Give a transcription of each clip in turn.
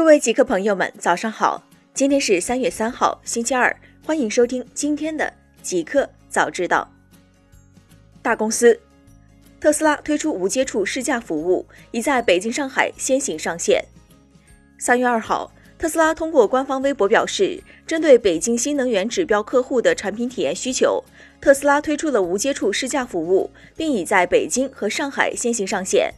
各位极客朋友们，早上好！今天是三月三号，星期二，欢迎收听今天的极客早知道。大公司，特斯拉推出无接触试驾服务，已在北京、上海先行上线。三月二号，特斯拉通过官方微博表示，针对北京新能源指标客户的产品体验需求，特斯拉推出了无接触试驾服务，并已在北京和上海先行上线。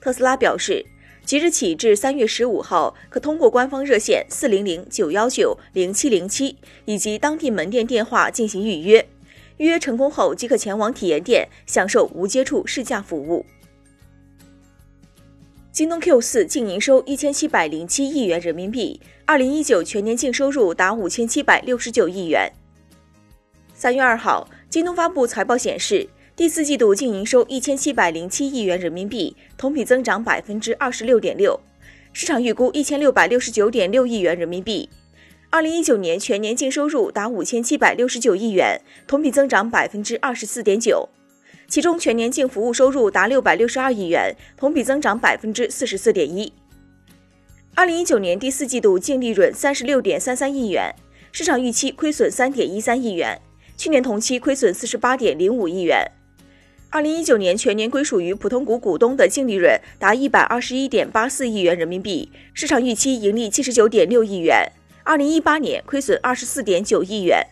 特斯拉表示。即日起至三月十五号，可通过官方热线四零零九幺九零七零七以及当地门店电话进行预约。预约成功后，即可前往体验店享受无接触试驾服务。京东 Q 四净营收一千七百零七亿元人民币，二零一九全年净收入达五千七百六十九亿元。三月二号，京东发布财报显示。第四季度净营收一千七百零七亿元人民币，同比增长百分之二十六点六，市场预估一千六百六十九点六亿元人民币。二零一九年全年净收入达五千七百六十九亿元，同比增长百分之二十四点九，其中全年净服务收入达六百六十二亿元，同比增长百分之四十四点一。二零一九年第四季度净利润三十六点三三亿元，市场预期亏损三点一三亿元，去年同期亏损四十八点零五亿元。二零一九年全年归属于普通股股东的净利润达一百二十一点八四亿元人民币，市场预期盈利七十九点六亿元。二零一八年亏损二十四点九亿元。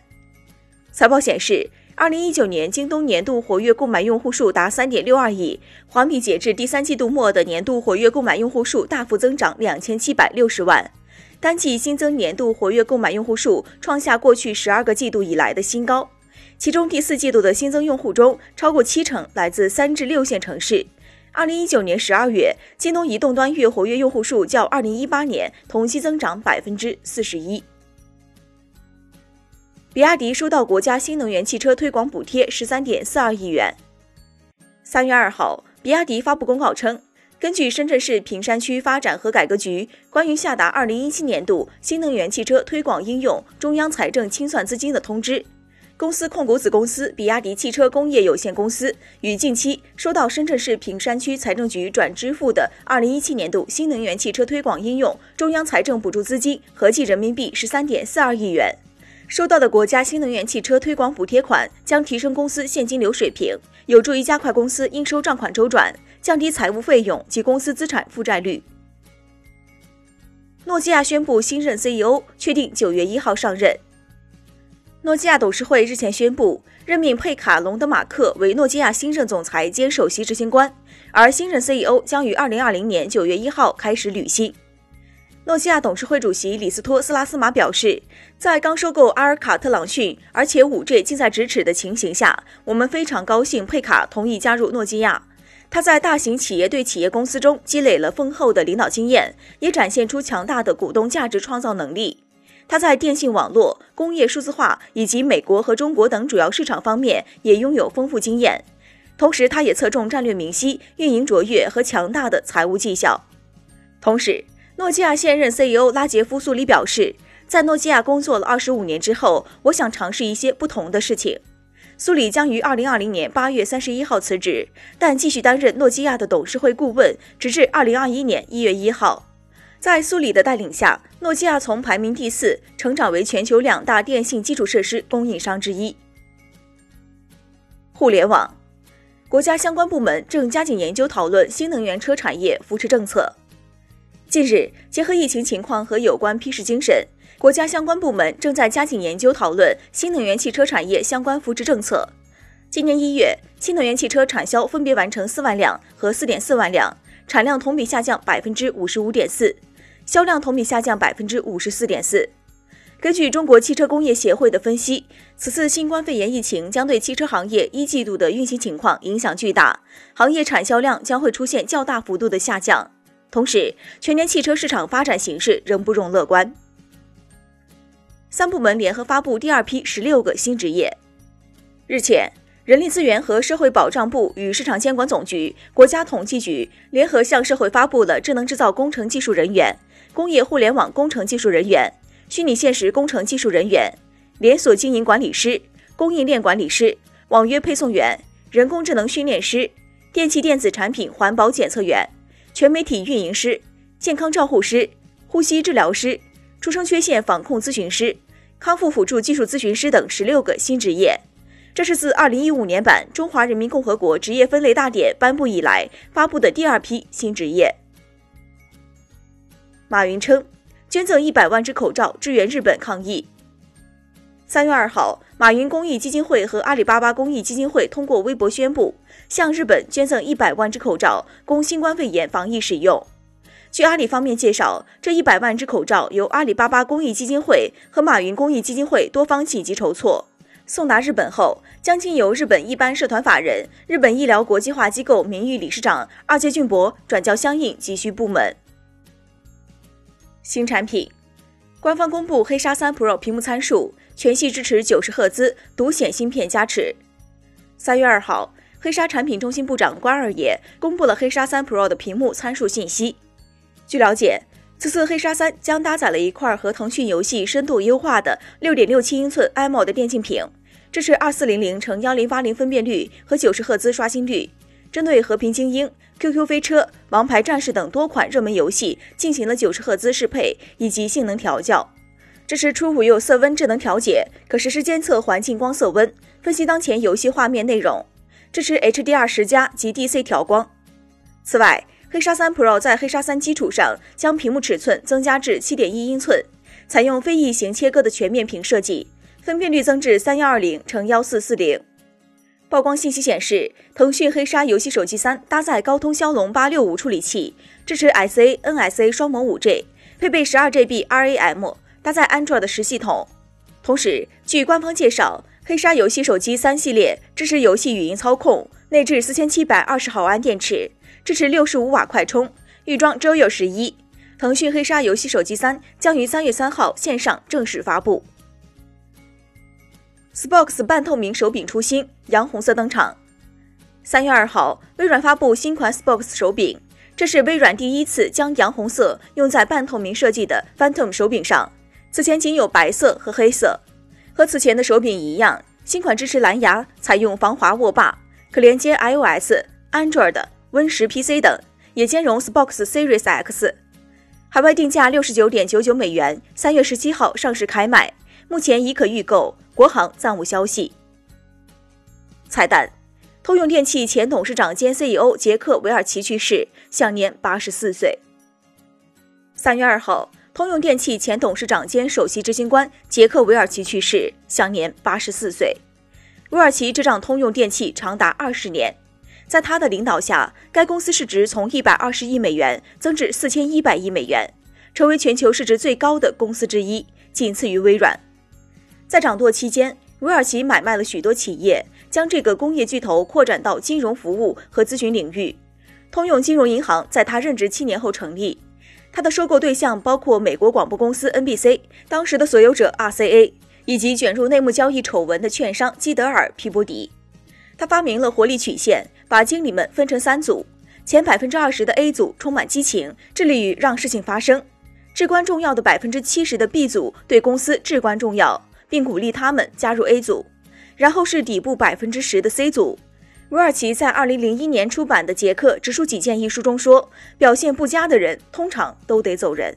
财报显示，二零一九年京东年度活跃购买用户数达三点六二亿，环比截至第三季度末的年度活跃购买用户数大幅增长两千七百六十万，单季新增年度活跃购买用户数创下过去十二个季度以来的新高。其中第四季度的新增用户中，超过七成来自三至六线城市。二零一九年十二月，京东移动端月活跃用户数较二零一八年同期增长百分之四十一。比亚迪收到国家新能源汽车推广补贴十三点四二亿元。三月二号，比亚迪发布公告称，根据深圳市坪山区发展和改革局关于下达二零一七年度新能源汽车推广应用中央财政清算资金的通知。公司控股子公司比亚迪汽车工业有限公司于近期收到深圳市坪山区财政局转支付的二零一七年度新能源汽车推广应用中央财政补助资金合计人民币十三点四二亿元。收到的国家新能源汽车推广补贴款将提升公司现金流水平，有助于加快公司应收账款周转，降低财务费用及公司资产负债率。诺基亚宣布新任 CEO，确定九月一号上任。诺基亚董事会日前宣布任命佩卡·隆德马克为诺基亚新任总裁兼首席执行官，而新任 CEO 将于二零二零年九月一号开始履新。诺基亚董事会主席李斯托斯拉斯马表示，在刚收购阿尔卡特朗讯，而且五 G 近在咫尺的情形下，我们非常高兴佩卡同意加入诺基亚。他在大型企业对企业公司中积累了丰厚的领导经验，也展现出强大的股东价值创造能力。他在电信网络、工业数字化以及美国和中国等主要市场方面也拥有丰富经验，同时他也侧重战略明晰、运营卓越和强大的财务绩效。同时，诺基亚现任 CEO 拉杰夫·苏里表示，在诺基亚工作了二十五年之后，我想尝试一些不同的事情。苏里将于二零二零年八月三十一号辞职，但继续担任诺基亚的董事会顾问，直至二零二一年一月一号。在苏里的带领下，诺基亚从排名第四成长为全球两大电信基础设施供应商之一。互联网，国家相关部门正加紧研究讨论新能源车产业扶持政策。近日，结合疫情情况和有关批示精神，国家相关部门正在加紧研究讨论新能源汽车产业相关扶持政策。今年一月，新能源汽车产销分别完成四万辆和四点四万辆，产量同比下降百分之五十五点四。销量同比下降百分之五十四点四。根据中国汽车工业协会的分析，此次新冠肺炎疫情将对汽车行业一季度的运行情况影响巨大，行业产销量将会出现较大幅度的下降。同时，全年汽车市场发展形势仍不容乐观。三部门联合发布第二批十六个新职业。日前。人力资源和社会保障部与市场监管总局、国家统计局联合向社会发布了智能制造工程技术人员、工业互联网工程技术人员、虚拟现实工程技术人员、连锁经营管理师、供应链管理师、网约配送员、人工智能训练师、电气电子产品环保检测员、全媒体运营师、健康照护师、呼吸治疗师、出生缺陷防控咨询师、康复辅助技术咨询师等十六个新职业。这是自二零一五年版《中华人民共和国职业分类大典》颁布以来发布的第二批新职业。马云称，捐赠一百万只口罩支援日本抗疫。三月二号，马云公益基金会和阿里巴巴公益基金会通过微博宣布，向日本捐赠一百万只口罩，供新冠肺炎防疫使用。据阿里方面介绍，这一百万只口罩由阿里巴巴公益基金会和马云公益基金会多方紧急筹措。送达日本后，将经由日本一般社团法人日本医疗国际化机构名誉理事长二阶俊博转交相应急需部门。新产品，官方公布黑鲨三 Pro 屏幕参数，全系支持九十赫兹独显芯片加持。三月二号，黑鲨产品中心部长关二爷公布了黑鲨三 Pro 的屏幕参数信息。据了解，此次黑鲨三将搭载了一块和腾讯游戏深度优化的六点六七英寸 AMOLED 电竞屏。支持二四零零乘幺零八零分辨率和九十赫兹刷新率，针对《和平精英》、QQ 飞车、王牌战士等多款热门游戏进行了九十赫兹适配以及性能调教。支持 TrueView 色温智能调节，可实时监测环境光色温，分析当前游戏画面内容。支持 HDR 十加及 DC 调光。此外，黑鲨三 Pro 在黑鲨三基础上将屏幕尺寸增加至七点一英寸，采用非异形切割的全面屏设计。分辨率增至三幺二零乘幺四四零。曝光信息显示，腾讯黑鲨游戏手机三搭载高通骁龙八六五处理器，支持 SA、NSA 双模五 G，配备十二 GB RAM，搭载 Android 十系统。同时，据官方介绍，黑鲨游戏手机三系列支持游戏语音操控，内置四千七百二十毫安电池，支持六十五瓦快充，预装 j o y o 十一。腾讯黑鲨游戏手机三将于三月三号线上正式发布。Xbox 半透明手柄出新，洋红色登场。三月二号，微软发布新款 Xbox 手柄，这是微软第一次将洋红色用在半透明设计的 Phantom 手柄上。此前仅有白色和黑色。和此前的手柄一样，新款支持蓝牙，采用防滑握把，可连接 iOS、Android、Win 十 PC 等，也兼容 Xbox Series X。海外定价六十九点九九美元，三月十七号上市开卖。目前已可预购，国行暂无消息。彩蛋：通用电气前董事长兼 CEO 杰克韦尔奇去世，享年八十四岁。三月二号，通用电气前董事长兼首席执行官杰克韦尔奇去世，享年八十四岁。韦尔奇执掌通用电气长达二十年，在他的领导下，该公司市值从一百二十亿美元增至四千一百亿美元，成为全球市值最高的公司之一，仅次于微软。在掌舵期间，韦尔奇买卖了许多企业，将这个工业巨头扩展到金融服务和咨询领域。通用金融银行在他任职七年后成立。他的收购对象包括美国广播公司 NBC、当时的所有者 RCA，以及卷入内幕交易丑闻的券商基德尔、皮博迪。他发明了活力曲线，把经理们分成三组：前百分之二十的 A 组充满激情，致力于让事情发生；至关重要的百分之七十的 B 组对公司至关重要。并鼓励他们加入 A 组，然后是底部百分之十的 C 组。韦尔奇在二零零一年出版的《杰克直抒己见》一书中说：“表现不佳的人通常都得走人。”